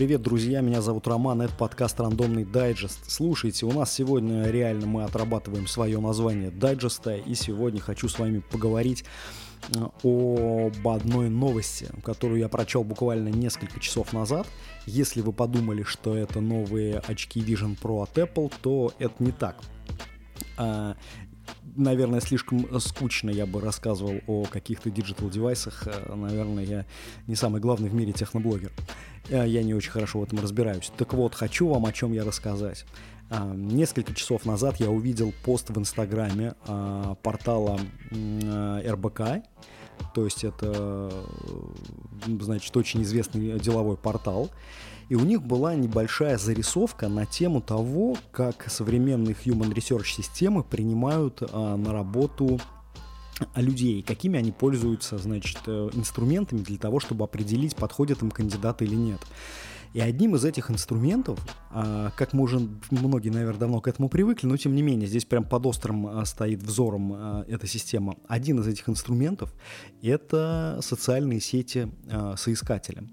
привет, друзья, меня зовут Роман, это подкаст «Рандомный дайджест». Слушайте, у нас сегодня реально мы отрабатываем свое название дайджеста, и сегодня хочу с вами поговорить э, об одной новости, которую я прочел буквально несколько часов назад. Если вы подумали, что это новые очки Vision Pro от Apple, то это не так. А, наверное, слишком скучно я бы рассказывал о каких-то digital -девайсах. Э, наверное, я не самый главный в мире техноблогер. Э, я не очень хорошо в этом разбираюсь. Так вот, хочу вам о чем я рассказать. Э, несколько часов назад я увидел пост в Инстаграме портала РБК, то есть это, значит, очень известный деловой портал. И у них была небольшая зарисовка на тему того, как современные human research системы принимают а, на работу людей, какими они пользуются, значит, э, инструментами для того, чтобы определить, подходят им кандидаты или нет. И одним из этих инструментов, а, как мы уже многие, наверное, давно к этому привыкли, но тем не менее, здесь прям под острым а, стоит взором а, эта система. Один из этих инструментов — это социальные сети соискателя.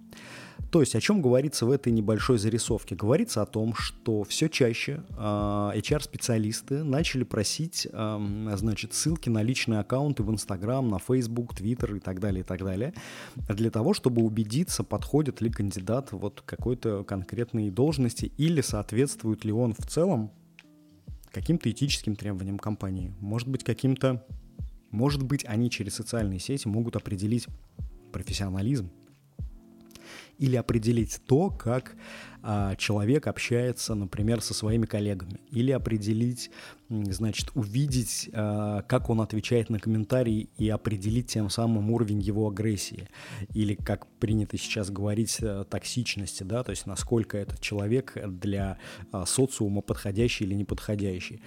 То есть о чем говорится в этой небольшой зарисовке? Говорится о том, что все чаще HR-специалисты начали просить значит, ссылки на личные аккаунты в Instagram, на Facebook, Twitter и так далее, и так далее, для того, чтобы убедиться, подходит ли кандидат вот какой-то конкретной должности или соответствует ли он в целом каким-то этическим требованиям компании. Может быть, каким-то... Может быть, они через социальные сети могут определить профессионализм, или определить то, как человек общается, например, со своими коллегами, или определить значит, увидеть, э, как он отвечает на комментарии и определить тем самым уровень его агрессии. Или, как принято сейчас говорить, э, токсичности, да, то есть насколько этот человек для э, социума подходящий или неподходящий.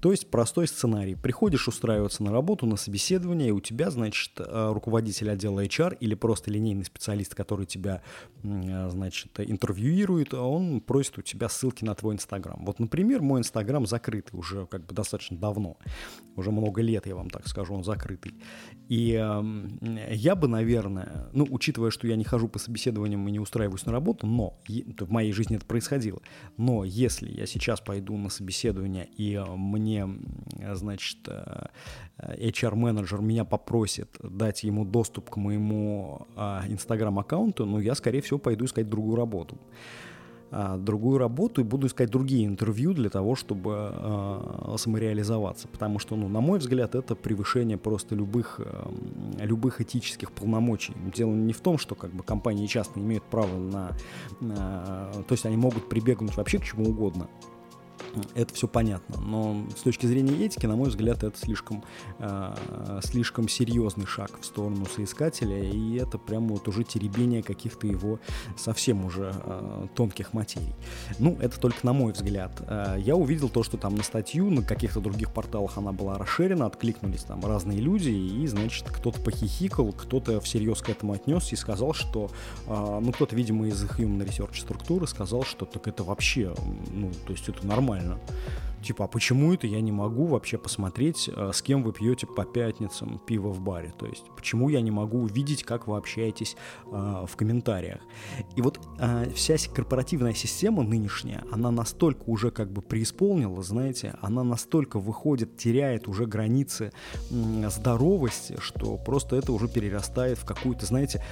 То есть простой сценарий. Приходишь устраиваться на работу, на собеседование, и у тебя, значит, руководитель отдела HR или просто линейный специалист, который тебя, значит, интервьюирует, он просит у тебя ссылки на твой Инстаграм. Вот, например, мой Инстаграм закрытый уже как бы достаточно давно, уже много лет, я вам так скажу, он закрытый. И э, я бы, наверное, ну, учитывая, что я не хожу по собеседованиям и не устраиваюсь на работу, но в моей жизни это происходило, но если я сейчас пойду на собеседование и э, мне, значит, э, HR-менеджер меня попросит дать ему доступ к моему э, инстаграм-аккаунту, ну, я, скорее всего, пойду искать другую работу. А, другую работу и буду искать другие интервью для того, чтобы а, самореализоваться. Потому что, ну, на мой взгляд, это превышение просто любых, а, любых этических полномочий. Дело не в том, что как бы компании часто имеют право на... на то есть они могут прибегнуть вообще к чему угодно это все понятно. Но с точки зрения этики, на мой взгляд, это слишком, э, слишком серьезный шаг в сторону соискателя, и это прямо вот уже теребение каких-то его совсем уже э, тонких материй. Ну, это только на мой взгляд. Э, я увидел то, что там на статью, на каких-то других порталах она была расширена, откликнулись там разные люди, и, значит, кто-то похихикал, кто-то всерьез к этому отнесся и сказал, что, э, ну, кто-то, видимо, из human research структуры сказал, что так это вообще, ну, то есть это нормально нормально. Типа, а почему это я не могу вообще посмотреть, э, с кем вы пьете по пятницам пиво в баре? То есть, почему я не могу увидеть, как вы общаетесь э, в комментариях? И вот э, вся корпоративная система нынешняя, она настолько уже как бы преисполнила, знаете, она настолько выходит, теряет уже границы здоровости, что просто это уже перерастает в какую-то, знаете,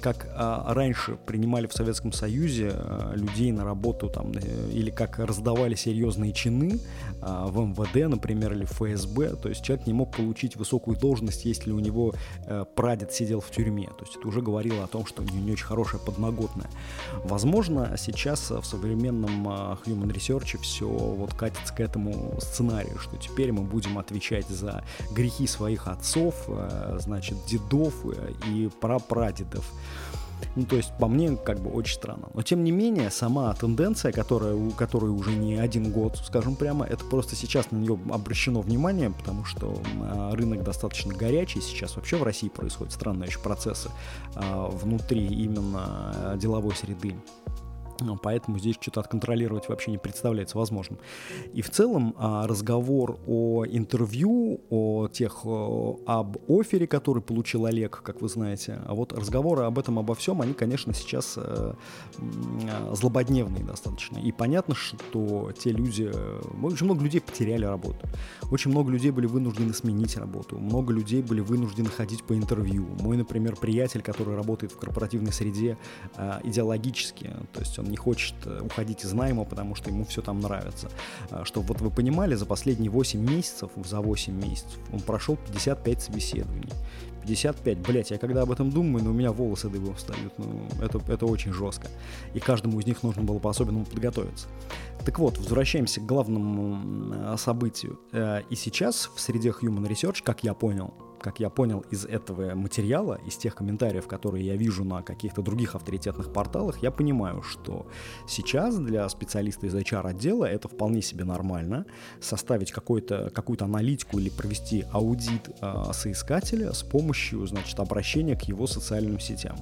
как раньше принимали в Советском Союзе людей на работу там, или как раздавали серьезные чины, в МВД, например, или ФСБ. То есть человек не мог получить высокую должность, если у него э, прадед сидел в тюрьме. То есть это уже говорило о том, что у него не очень хорошая подноготная. Возможно, сейчас в современном а, Human Research все вот катится к этому сценарию, что теперь мы будем отвечать за грехи своих отцов, э, значит, дедов э, и прапрадедов. Ну, то есть, по мне, как бы очень странно. Но, тем не менее, сама тенденция, которая, у которой уже не один год, скажем прямо, это просто сейчас на нее обращено внимание, потому что а, рынок достаточно горячий. Сейчас вообще в России происходят странные еще процессы а, внутри именно деловой среды. Ну, поэтому здесь что-то отконтролировать вообще не представляется возможным. И в целом а, разговор о интервью, о тех, об офере, который получил Олег, как вы знаете, а вот разговоры об этом, обо всем, они, конечно, сейчас э, злободневные достаточно. И понятно, что те люди, очень много людей потеряли работу, очень много людей были вынуждены сменить работу, много людей были вынуждены ходить по интервью. Мой, например, приятель, который работает в корпоративной среде э, идеологически, то есть он не хочет э, уходить из найма, потому что ему все там нравится. А, Чтобы вот вы понимали, за последние 8 месяцев, за 8 месяцев, он прошел 55 собеседований. 55, блять, я когда об этом думаю, ну, у меня волосы дыбом встают, ну, это, это очень жестко. И каждому из них нужно было по-особенному подготовиться. Так вот, возвращаемся к главному событию. Э, и сейчас в среде Human Research, как я понял, как я понял из этого материала, из тех комментариев, которые я вижу на каких-то других авторитетных порталах, я понимаю, что сейчас для специалиста из HR-отдела это вполне себе нормально составить какую-то какую аналитику или провести аудит э, соискателя с помощью, значит, обращения к его социальным сетям.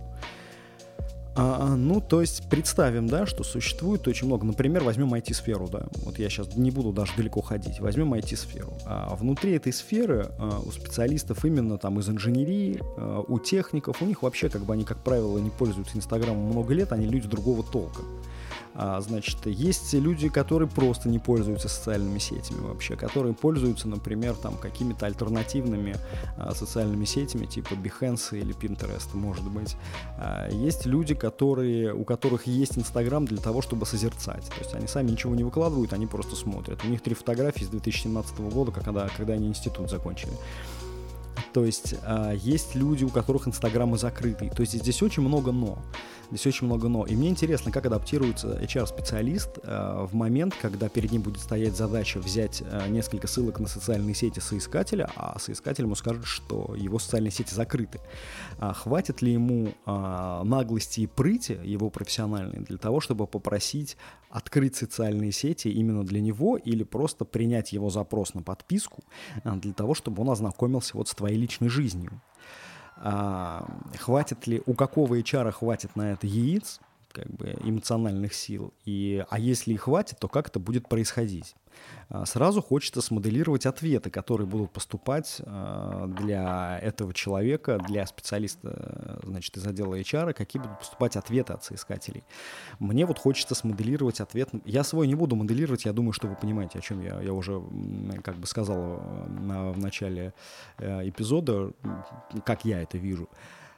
А, а, ну, то есть представим, да, что существует очень много. Например, возьмем IT-сферу, да. Вот я сейчас не буду даже далеко ходить. Возьмем IT-сферу. А внутри этой сферы а, у специалистов именно там из инженерии, а, у техников, у них вообще, как бы они, как правило, не пользуются Инстаграмом много лет, они люди другого толка. А, значит, есть люди, которые просто не пользуются социальными сетями вообще, которые пользуются, например, там какими-то альтернативными а, социальными сетями, типа Behance или Pinterest, может быть. А, есть люди, которые, у которых есть Инстаграм для того, чтобы созерцать. То есть они сами ничего не выкладывают, они просто смотрят. У них три фотографии с 2017 года, когда, когда они институт закончили. То есть э, есть люди, у которых инстаграмы закрыты. То есть здесь очень много но. Здесь очень много но. И мне интересно, как адаптируется HR-специалист э, в момент, когда перед ним будет стоять задача взять э, несколько ссылок на социальные сети соискателя, а соискатель ему скажет, что его социальные сети закрыты. А хватит ли ему э, наглости и прыти его профессиональной для того, чтобы попросить открыть социальные сети именно для него или просто принять его запрос на подписку для того, чтобы он ознакомился вот с твоей личной жизнью? а, хватит ли, у какого HR хватит на это яиц, как бы эмоциональных сил, и, а если и хватит, то как это будет происходить? А, сразу хочется смоделировать ответы, которые будут поступать а, для этого человека, для специалиста значит, из отдела HR, какие будут поступать ответы от соискателей. Мне вот хочется смоделировать ответ. Я свой не буду моделировать, я думаю, что вы понимаете, о чем я, я уже как бы сказал э, в начале э, эпизода, как я это вижу.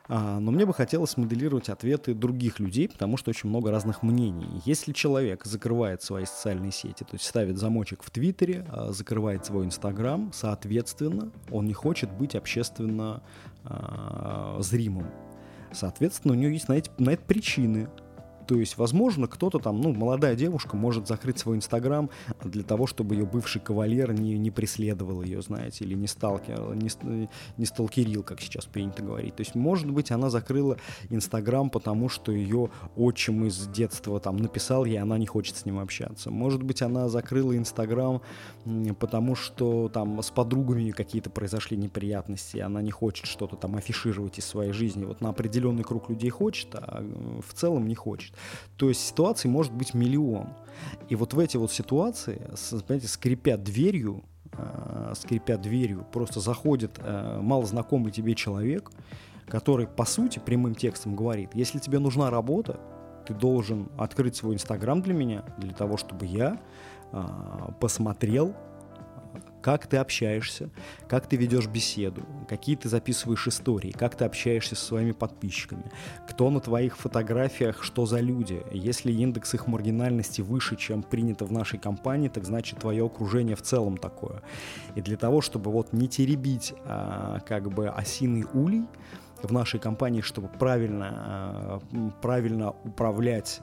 А, но мне бы хотелось моделировать ответы других людей, потому что очень много разных мнений. Если человек закрывает свои социальные сети, то есть ставит замочек в Твиттере, а, закрывает свой Инстаграм, соответственно, он не хочет быть общественно а, зримым. Соответственно, у него есть на, эти, на это причины. То есть, возможно, кто-то там, ну, молодая девушка может закрыть свой Инстаграм для того, чтобы ее бывший кавалер не, не преследовал ее, знаете, или не сталкивал, не, не сталкерил, как сейчас принято говорить. То есть, может быть, она закрыла Инстаграм, потому что ее отчим из детства там написал ей, она не хочет с ним общаться. Может быть, она закрыла Инстаграм, потому что там с подругами какие-то произошли неприятности, и она не хочет что-то там афишировать из своей жизни. Вот на определенный круг людей хочет, а э, в целом не хочет. То есть ситуаций может быть миллион. И вот в эти вот ситуации, понимаете, скрипя дверью, э, скрипя дверью, просто заходит э, малознакомый тебе человек, который, по сути, прямым текстом говорит, если тебе нужна работа, ты должен открыть свой Инстаграм для меня, для того, чтобы я э, посмотрел как ты общаешься, как ты ведешь беседу, какие ты записываешь истории, как ты общаешься со своими подписчиками, кто на твоих фотографиях, что за люди. Если индекс их маргинальности выше, чем принято в нашей компании, так значит твое окружение в целом такое. И для того, чтобы вот не теребить а, как бы осиный улей, в нашей компании, чтобы правильно, а, правильно управлять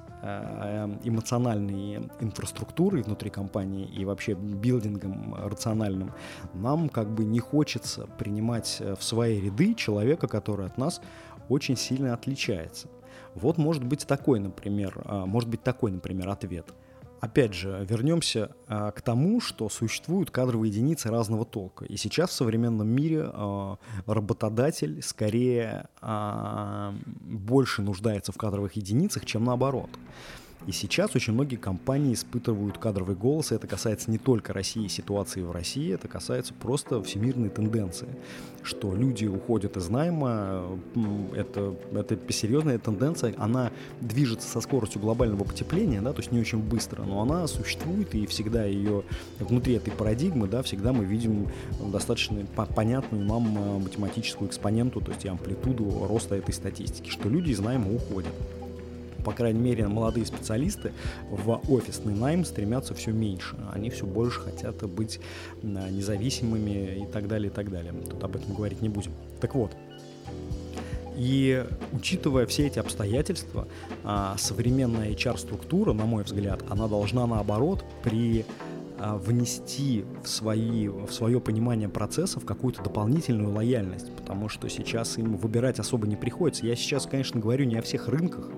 эмоциональной инфраструктурой внутри компании и вообще билдингом рациональным, нам как бы не хочется принимать в свои ряды человека, который от нас очень сильно отличается. Вот может быть такой, например, а, может быть такой, например, ответ – опять же, вернемся а, к тому, что существуют кадровые единицы разного толка. И сейчас в современном мире а, работодатель скорее а, больше нуждается в кадровых единицах, чем наоборот. И сейчас очень многие компании испытывают кадровый голос, и это касается не только России, ситуации в России, это касается просто всемирной тенденции, что люди уходят из найма, это, это серьезная тенденция, она движется со скоростью глобального потепления, да, то есть не очень быстро, но она существует, и всегда ее внутри этой парадигмы, да, всегда мы видим достаточно понятную нам э, математическую экспоненту, то есть амплитуду роста этой статистики, что люди из найма уходят по крайней мере, молодые специалисты в офисный найм стремятся все меньше. Они все больше хотят быть э, независимыми и так далее, и так далее. Тут об этом говорить не будем. Так вот, и учитывая все эти обстоятельства, а, современная HR-структура, на мой взгляд, она должна наоборот при а, внести в, свои, в свое понимание процессов какую-то дополнительную лояльность, потому что сейчас им выбирать особо не приходится. Я сейчас, конечно, говорю не о всех рынках,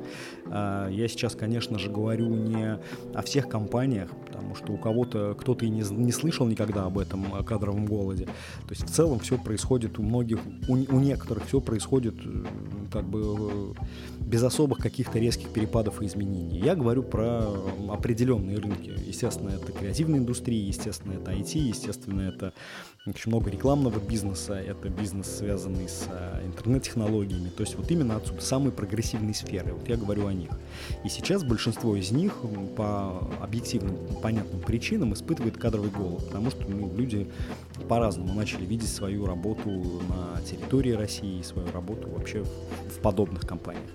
а, я сейчас, конечно же, говорю не о всех компаниях, потому что у кого-то кто-то и не, не слышал никогда об этом кадровом голоде. То есть в целом все происходит у многих, у, у некоторых все происходит как бы без особых каких-то резких перепадов и изменений. Я говорю про определенные рынки. Естественно, это креативная индустрия, естественно, это IT, естественно, это очень много рекламного бизнеса, это бизнес, связанный с э, интернет-технологиями. То есть вот именно отсюда самые прогрессивные сферы. Вот я говорю о них. И сейчас большинство из них по объективным, понятным причинам испытывает кадровый голод, потому что ну, люди по-разному начали видеть свою работу на территории России, свою работу вообще в подобных компаниях.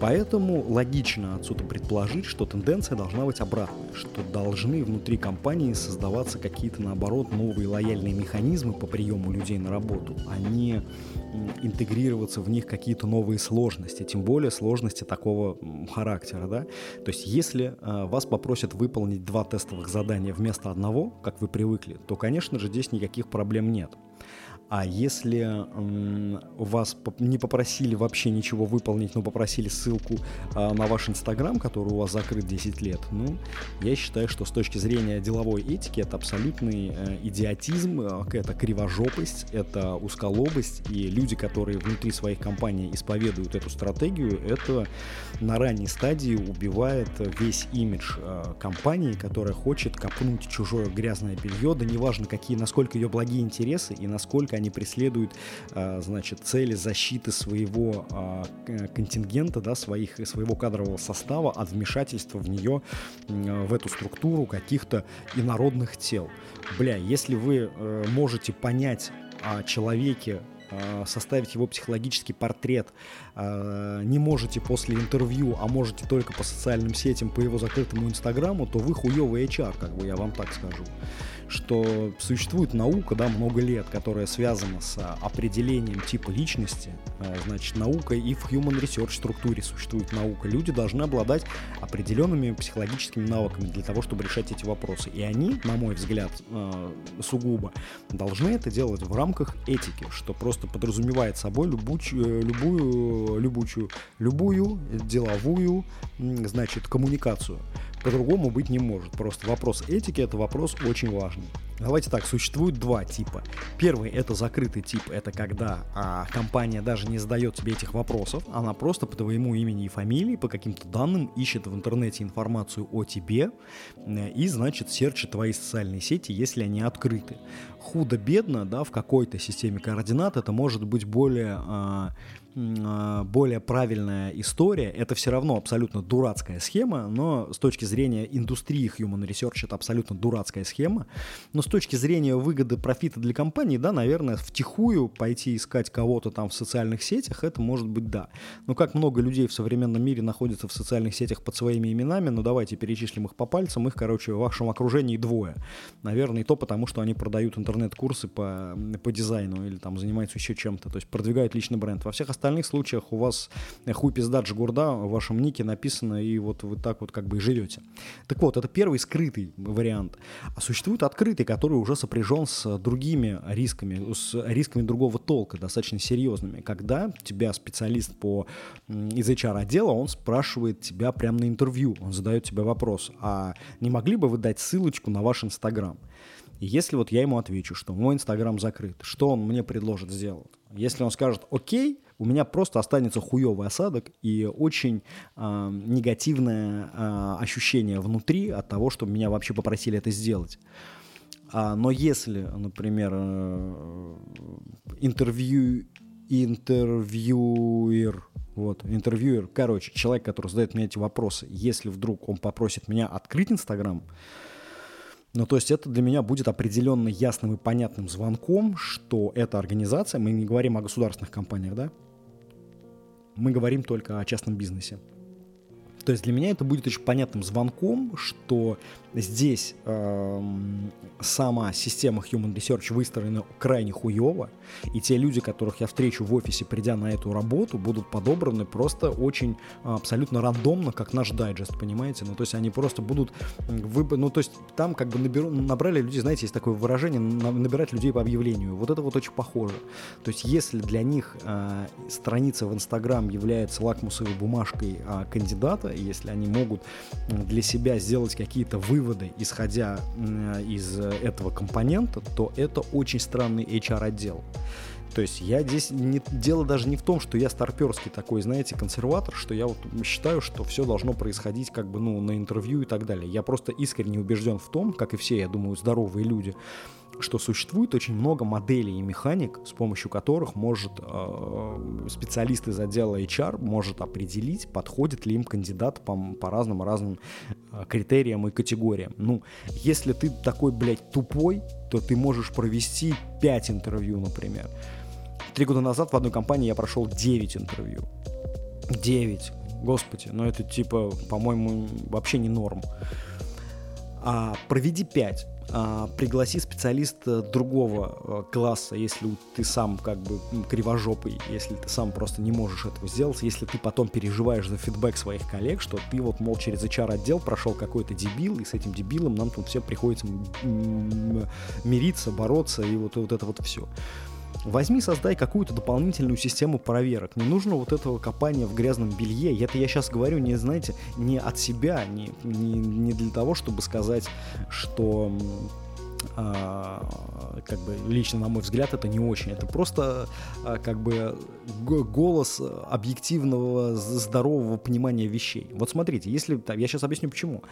Поэтому логично отсюда предположить, что тенденция должна быть обратной, что должны внутри компании создаваться какие-то, наоборот, новые лояльные механизмы по приему людей на работу, а не интегрироваться в них какие-то новые сложности, тем более сложности такого характера. Да? То есть если э, вас попросят выполнить два тестовых задания вместо одного, как вы привыкли, то, конечно же, здесь никаких проблем нет. А если вас не попросили вообще ничего выполнить, но попросили ссылку а, на ваш Инстаграм, который у вас закрыт 10 лет, ну, я считаю, что с точки зрения деловой этики это абсолютный э, идиотизм, э, это кривожопость, это узколобость, и люди, которые внутри своих компаний исповедуют эту стратегию, это на ранней стадии убивает весь имидж э, компании, которая хочет копнуть чужое грязное белье, да неважно, какие, насколько ее благие интересы и насколько они преследуют, а, значит, цели защиты своего а, контингента, да, своих, своего кадрового состава от вмешательства в нее, в эту структуру каких-то инородных тел. Бля, если вы э, можете понять о человеке, а, составить его психологический портрет не можете после интервью, а можете только по социальным сетям, по его закрытому инстаграму, то вы хуёвый HR, как бы я вам так скажу что существует наука, да, много лет, которая связана с определением типа личности, а, значит, наука и в human research структуре существует наука. Люди должны обладать определенными психологическими навыками для того, чтобы решать эти вопросы. И они, на мой взгляд, сугубо, должны это делать в рамках этики, что просто подразумевает собой любую, любую, любую, любую деловую, значит, коммуникацию. По-другому быть не может. Просто вопрос этики — это вопрос очень важный. Давайте так, существует два типа. Первый это закрытый тип, это когда а, компания даже не задает тебе этих вопросов, она просто по твоему имени и фамилии, по каким-то данным ищет в интернете информацию о тебе э, и, значит, серчит твои социальные сети, если они открыты. Худо-бедно, да, в какой-то системе координат это может быть более а, а, более правильная история. Это все равно абсолютно дурацкая схема, но с точки зрения индустрии Human Research это абсолютно дурацкая схема. Но с точки зрения выгоды профита для компании, да, наверное, втихую пойти искать кого-то там в социальных сетях, это может быть да. Но как много людей в современном мире находятся в социальных сетях под своими именами, ну давайте перечислим их по пальцам, их, короче, в вашем окружении двое. Наверное, и то потому, что они продают интернет-курсы по, по дизайну или там занимаются еще чем-то, то есть продвигают личный бренд. Во всех остальных случаях у вас хуй пизда джигурда в вашем нике написано, и вот вы так вот как бы и живете. Так вот, это первый скрытый вариант. А существует открытый, уже сопряжен с другими рисками, с рисками другого толка, достаточно серьезными. Когда тебя специалист по, из HR-отдела, он спрашивает тебя прямо на интервью, он задает тебе вопрос, а не могли бы вы дать ссылочку на ваш Инстаграм? И если вот я ему отвечу, что мой Инстаграм закрыт, что он мне предложит сделать? Если он скажет «Окей», у меня просто останется хуевый осадок и очень э, негативное э, ощущение внутри от того, что меня вообще попросили это сделать. А, но если, например, э, интервью, интервьюер, вот, интервьюер, короче, человек, который задает мне эти вопросы, если вдруг он попросит меня открыть Инстаграм, ну, то есть это для меня будет определенно ясным и понятным звонком, что эта организация, мы не говорим о государственных компаниях, да, мы говорим только о частном бизнесе. То есть для меня это будет очень понятным звонком, что здесь э, сама система Human Research выстроена крайне хуево, и те люди, которых я встречу в офисе, придя на эту работу, будут подобраны просто очень абсолютно рандомно, как наш дайджест, понимаете? Ну, то есть они просто будут выб... ну, то есть там как бы наберу... набрали людей, знаете, есть такое выражение, набирать людей по объявлению. Вот это вот очень похоже. То есть если для них э, страница в Инстаграм является лакмусовой бумажкой э, кандидата, если они могут для себя сделать какие-то выводы, выводы, исходя из этого компонента, то это очень странный HR-отдел. То есть я здесь не, дело даже не в том, что я старперский такой, знаете, консерватор, что я вот считаю, что все должно происходить как бы, ну, на интервью и так далее. Я просто искренне убежден в том, как и все, я думаю, здоровые люди, что существует очень много моделей и механик, с помощью которых может э, специалист из отдела HR может определить, подходит ли им кандидат по, по разным разным э, критериям и категориям. Ну, если ты такой, блядь, тупой, то ты можешь провести 5 интервью, например. Три года назад в одной компании я прошел 9 интервью. 9. Господи, ну это типа, по-моему, вообще не норм. А, проведи 5 а, пригласи специалиста другого э, класса, если ты сам как бы кривожопый, если ты сам просто не можешь этого сделать, если ты потом переживаешь за фидбэк своих коллег, что ты вот, мол, через HR-отдел прошел какой-то дебил, и с этим дебилом нам тут все приходится мириться, бороться, и вот, вот это вот все. Возьми, создай какую-то дополнительную систему проверок. Не нужно вот этого копания в грязном белье. Это я сейчас говорю, не знаете, не от себя, не, не, не для того, чтобы сказать, что а, как бы лично на мой взгляд это не очень это просто а, как бы голос объективного здорового понимания вещей вот смотрите если я сейчас объясню почему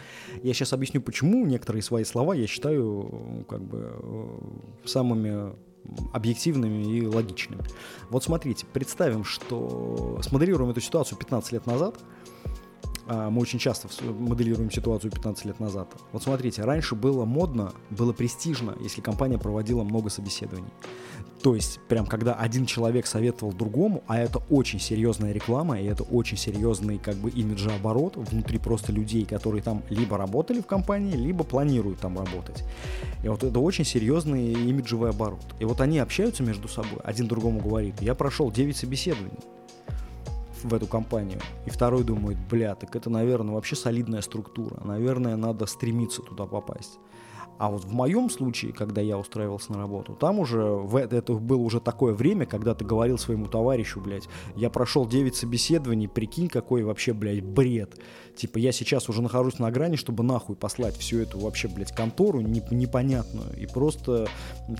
я сейчас объясню почему некоторые свои слова я считаю как бы э, самыми объективными и логичными. Вот смотрите, представим, что смоделируем эту ситуацию 15 лет назад, мы очень часто моделируем ситуацию 15 лет назад. Вот смотрите, раньше было модно, было престижно, если компания проводила много собеседований. То есть, прям когда один человек советовал другому, а это очень серьезная реклама, и это очень серьезный как бы имиджеоборот внутри просто людей, которые там либо работали в компании, либо планируют там работать. И вот это очень серьезный имиджевый оборот. И вот они общаются между собой, один другому говорит, я прошел 9 собеседований в эту компанию. И второй думает, бля, так это, наверное, вообще солидная структура. Наверное, надо стремиться туда попасть. А вот в моем случае, когда я устраивался на работу, там уже, в это, это было уже такое время, когда ты говорил своему товарищу, блядь, я прошел 9 собеседований, прикинь, какой вообще, блядь, бред. Типа, я сейчас уже нахожусь на грани, чтобы нахуй послать всю эту вообще, блядь, контору непонятную и просто,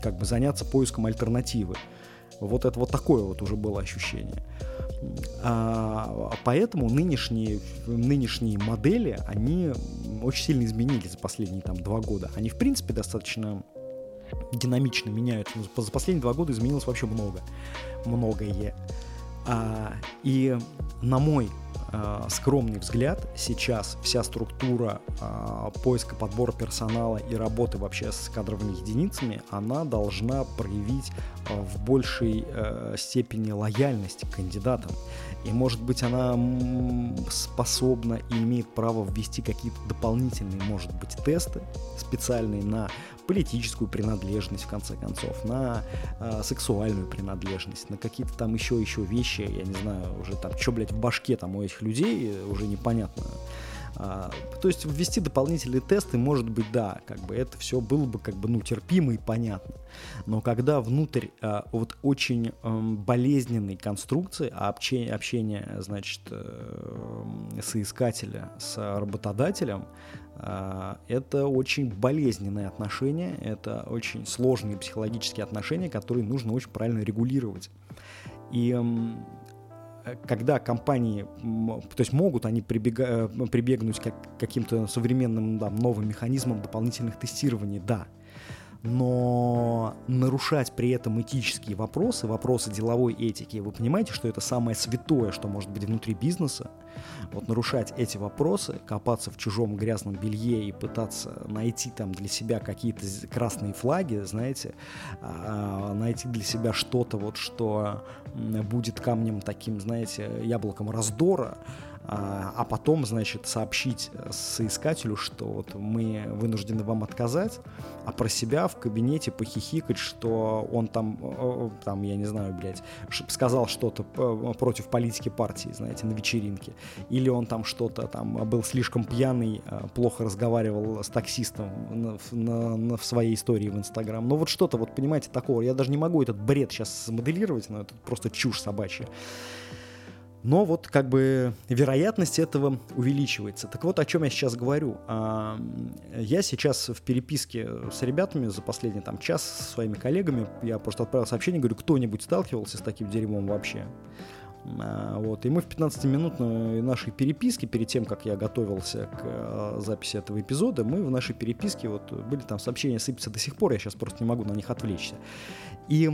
как бы, заняться поиском альтернативы. Вот это вот такое вот уже было ощущение. А, поэтому нынешние, нынешние модели, они очень сильно изменились за последние там два года. Они, в принципе, достаточно динамично меняются. За последние два года изменилось вообще много. Многое. А, и на мой а, скромный взгляд, сейчас вся структура а, поиска, подбора персонала и работы вообще с кадровыми единицами, она должна проявить а, в большей а, степени лояльность к кандидатам. И, может быть, она способна и имеет право ввести какие-то дополнительные, может быть, тесты специальные на политическую принадлежность, в конце концов, на э, сексуальную принадлежность, на какие-то там еще еще вещи, я не знаю, уже там, что, блядь, в башке там у этих людей, уже непонятно. А, то есть ввести дополнительные тесты, может быть, да, как бы это все было бы как бы, ну, терпимо и понятно. Но когда внутрь а, вот очень а, болезненной конструкции, а общение, общение значит, э, соискателя с работодателем, а, это очень болезненные отношения, это очень сложные психологические отношения, которые нужно очень правильно регулировать. И когда компании, то есть могут они прибега, прибегнуть к каким-то современным да, новым механизмам дополнительных тестирований, да, но нарушать при этом этические вопросы, вопросы деловой этики, вы понимаете, что это самое святое, что может быть внутри бизнеса? Вот нарушать эти вопросы, копаться в чужом грязном белье и пытаться найти там для себя какие-то красные флаги, знаете, а, найти для себя что-то вот, что будет камнем таким, знаете, яблоком раздора, а, а потом, значит, сообщить соискателю, что вот мы вынуждены вам отказать, а про себя в кабинете похихикать, что он там, там, я не знаю, блядь, сказал что-то против политики партии, знаете, на вечеринке, или он там что-то там был слишком пьяный, плохо разговаривал с таксистом на, на, в своей истории в Инстаграм. Ну вот что-то, вот понимаете, такого. Я даже не могу этот бред сейчас смоделировать, но это просто чушь собачья. Но вот как бы вероятность этого увеличивается. Так вот, о чем я сейчас говорю. А, я сейчас в переписке с ребятами за последний там час со своими коллегами, я просто отправил сообщение, говорю, кто-нибудь сталкивался с таким дерьмом вообще? А, вот. И мы в 15-минутной нашей переписке, перед тем, как я готовился к а, записи этого эпизода, мы в нашей переписке, вот были там сообщения, сыпятся до сих пор, я сейчас просто не могу на них отвлечься. И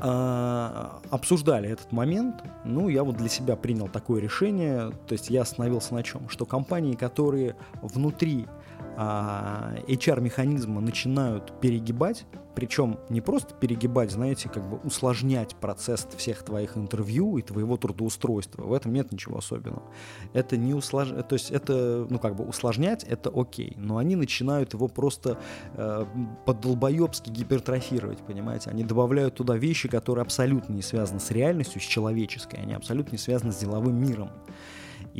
обсуждали этот момент, ну, я вот для себя принял такое решение, то есть я остановился на чем? Что компании, которые внутри а, HR-механизма начинают перегибать, причем не просто перегибать, знаете, как бы усложнять процесс всех твоих интервью и твоего трудоустройства. В этом нет ничего особенного. Это не усложнять, то есть это, ну как бы усложнять, это окей, но они начинают его просто э, по-долбоебски гипертрофировать, понимаете? Они добавляют туда вещи, которые абсолютно не связаны с реальностью, с человеческой, они абсолютно не связаны с деловым миром.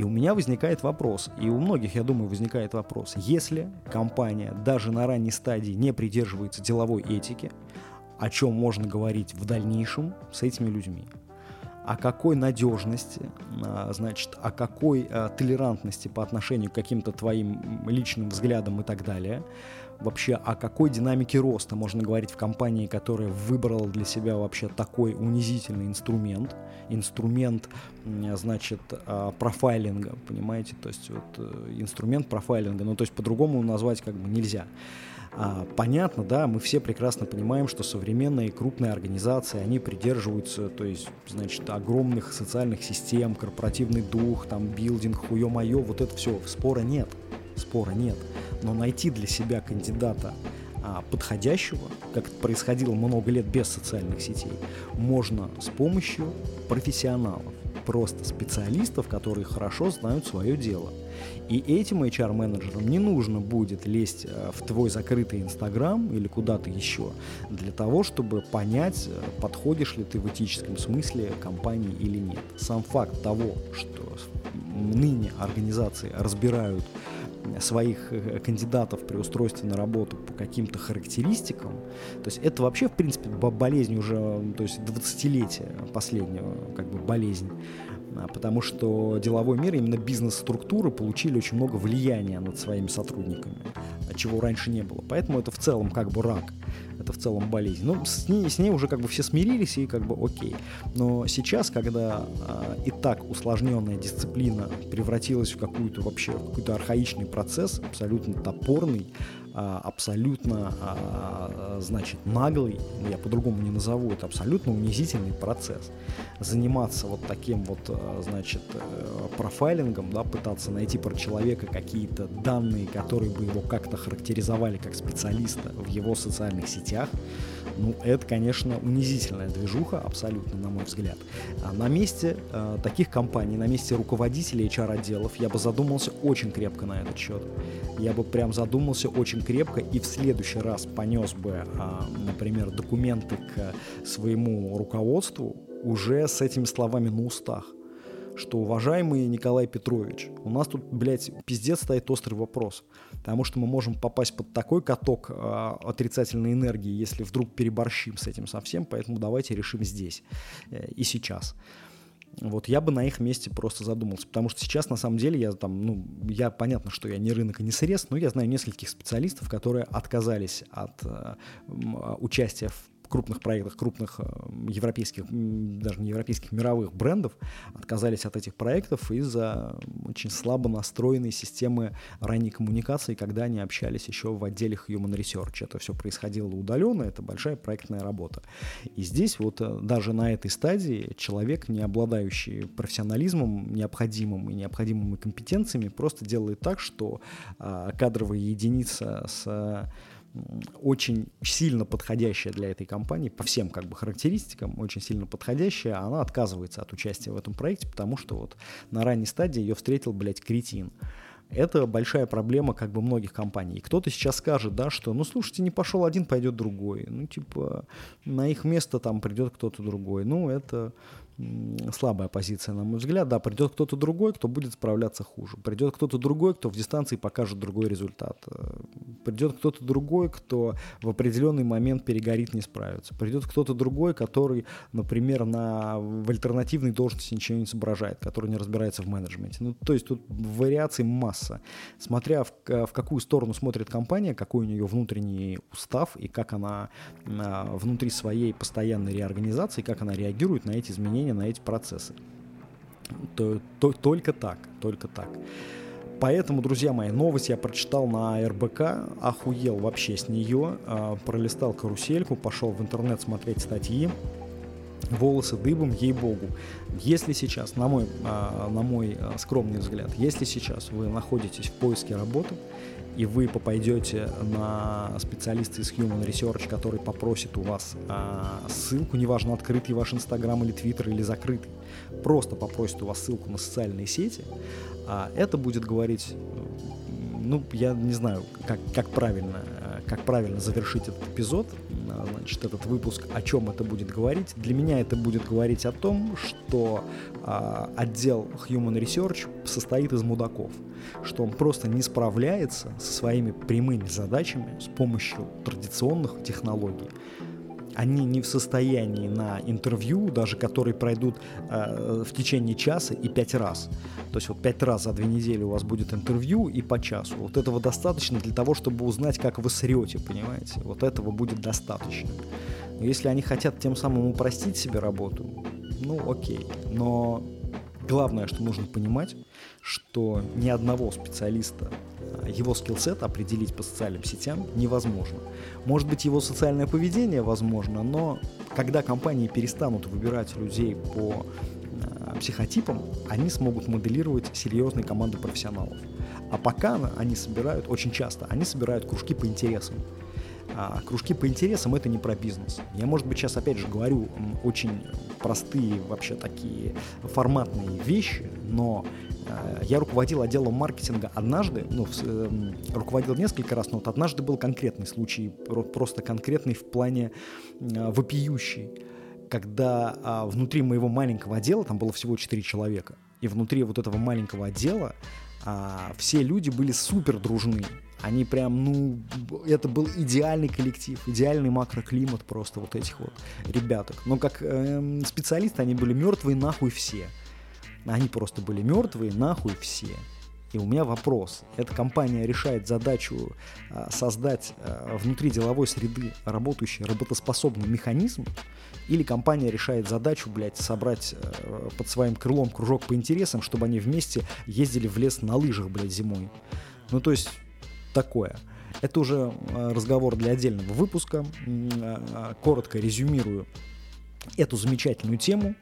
И у меня возникает вопрос, и у многих, я думаю, возникает вопрос, если компания даже на ранней стадии не придерживается деловой этики, о чем можно говорить в дальнейшем с этими людьми? О какой надежности, а, значит, о какой а, толерантности по отношению к каким-то твоим личным взглядам и так далее – вообще о какой динамике роста можно говорить в компании, которая выбрала для себя вообще такой унизительный инструмент, инструмент, значит, а, профайлинга, понимаете, то есть вот э, инструмент профайлинга, ну то есть по-другому назвать как бы нельзя. А, понятно, да, мы все прекрасно понимаем, что современные крупные организации, они придерживаются, то есть, значит, огромных социальных систем, корпоративный дух, там, билдинг, хуё-моё, вот это все, спора нет, спора нет но найти для себя кандидата а, подходящего, как это происходило много лет без социальных сетей, можно с помощью профессионалов, просто специалистов, которые хорошо знают свое дело. И этим HR-менеджерам не нужно будет лезть а, в твой закрытый Инстаграм или куда-то еще для того, чтобы понять, а, подходишь ли ты в этическом смысле компании или нет. Сам факт того, что ныне организации разбирают своих э, кандидатов при устройстве на работу по каким-то характеристикам, то есть это вообще, в принципе, болезнь уже, то есть 20-летия последнего, как бы болезнь, потому что деловой мир, именно бизнес-структуры получили очень много влияния над своими сотрудниками, чего раньше не было. Поэтому это в целом как бы рак это в целом болезнь. Ну, с ней, с ней уже как бы все смирились и как бы окей. Но сейчас, когда э, и так усложненная дисциплина превратилась в какую-то вообще, в какой-то архаичный процесс, абсолютно топорный, а, абсолютно, а, значит, наглый, я по-другому не назову, это абсолютно унизительный процесс. Заниматься вот таким вот, а, значит, э, профайлингом, да, пытаться найти про человека какие-то данные, которые бы его как-то характеризовали как специалиста в его социальных сетях, ну, это, конечно, унизительная движуха, абсолютно, на мой взгляд. На месте э, таких компаний, на месте руководителей HR-отделов я бы задумался очень крепко на этот счет. Я бы прям задумался очень очень крепко и в следующий раз понес бы, а, например, документы к своему руководству уже с этими словами на устах что, уважаемый Николай Петрович, у нас тут, блядь, пиздец стоит острый вопрос, потому что мы можем попасть под такой каток э, отрицательной энергии, если вдруг переборщим с этим совсем, поэтому давайте решим здесь э, и сейчас. Вот я бы на их месте просто задумался, потому что сейчас на самом деле я там, ну, я понятно, что я не рынок и не срез, но я знаю нескольких специалистов, которые отказались от э, участия в крупных проектах, крупных европейских, даже не европейских, мировых брендов отказались от этих проектов из-за очень слабо настроенной системы ранней коммуникации, когда они общались еще в отделе Human Research. Это все происходило удаленно, это большая проектная работа. И здесь вот даже на этой стадии человек, не обладающий профессионализмом необходимым и необходимыми компетенциями, просто делает так, что а, кадровая единица с очень сильно подходящая для этой компании, по всем как бы характеристикам, очень сильно подходящая, она отказывается от участия в этом проекте, потому что вот на ранней стадии ее встретил, блядь, кретин. Это большая проблема как бы многих компаний. И кто-то сейчас скажет, да, что, ну, слушайте, не пошел один, пойдет другой. Ну, типа, на их место там придет кто-то другой. Ну, это слабая позиция, на мой взгляд. Да, придет кто-то другой, кто будет справляться хуже. Придет кто-то другой, кто в дистанции покажет другой результат. Придет кто-то другой, кто в определенный момент перегорит, не справится. Придет кто-то другой, который, например, на, в альтернативной должности ничего не соображает, который не разбирается в менеджменте. Ну, то есть тут вариаций масса. Смотря в, в какую сторону смотрит компания, какой у нее внутренний устав и как она а, внутри своей постоянной реорганизации, как она реагирует на эти изменения на эти процессы. То, то, только так, только так. Поэтому, друзья мои, новость я прочитал на РБК, охуел вообще с нее, э, пролистал карусельку, пошел в интернет смотреть статьи, волосы дыбом, ей-богу. Если сейчас, на мой, э, на мой э, скромный взгляд, если сейчас вы находитесь в поиске работы, и вы попадете на специалиста из Human Research, который попросит у вас а, ссылку, неважно, открытый ваш Инстаграм или Твиттер или закрытый, просто попросит у вас ссылку на социальные сети, а, это будет говорить, ну, я не знаю, как, как правильно как правильно завершить этот эпизод, значит, этот выпуск, о чем это будет говорить. Для меня это будет говорить о том, что э, отдел Human Research состоит из мудаков, что он просто не справляется со своими прямыми задачами с помощью традиционных технологий они не в состоянии на интервью, даже которые пройдут э, в течение часа и пять раз. То есть вот пять раз за две недели у вас будет интервью и по часу. Вот этого достаточно для того, чтобы узнать, как вы срете, понимаете? Вот этого будет достаточно. Но если они хотят тем самым упростить себе работу, ну окей. Но главное, что нужно понимать, что ни одного специалиста его скиллсет определить по социальным сетям невозможно. Может быть, его социальное поведение возможно, но когда компании перестанут выбирать людей по э, психотипам, они смогут моделировать серьезные команды профессионалов. А пока они собирают, очень часто, они собирают кружки по интересам. А кружки по интересам это не про бизнес. Я, может быть, сейчас опять же говорю очень простые вообще такие форматные вещи, но Э, я руководил отделом маркетинга однажды, ну, эм, руководил несколько раз, но вот однажды был конкретный случай, просто конкретный в плане э, вопиющий, когда а, внутри моего маленького отдела, там было всего 4 человека, и внутри вот этого маленького отдела а, все люди были супер дружны. Они прям, ну, это был идеальный коллектив, идеальный макроклимат просто вот этих вот ребяток. Но как э, специалисты они были мертвые нахуй все. Они просто были мертвые, нахуй все. И у меня вопрос. Эта компания решает задачу а, создать а, внутри деловой среды работающий работоспособный механизм, или компания решает задачу, блядь, собрать а, под своим крылом кружок по интересам, чтобы они вместе ездили в лес на лыжах, блядь, зимой. Ну, то есть, такое. Это уже разговор для отдельного выпуска. Коротко резюмирую эту замечательную тему,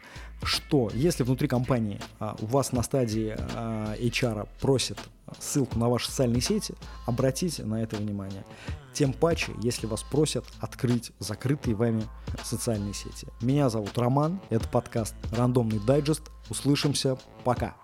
что если внутри компании а, у вас на стадии HR просит ссылку на ваши социальные сети, обратите на это внимание. Тем паче, если вас просят открыть закрытые вами социальные сети. Меня зовут Роман, это подкаст «Рандомный дайджест». Услышимся, пока!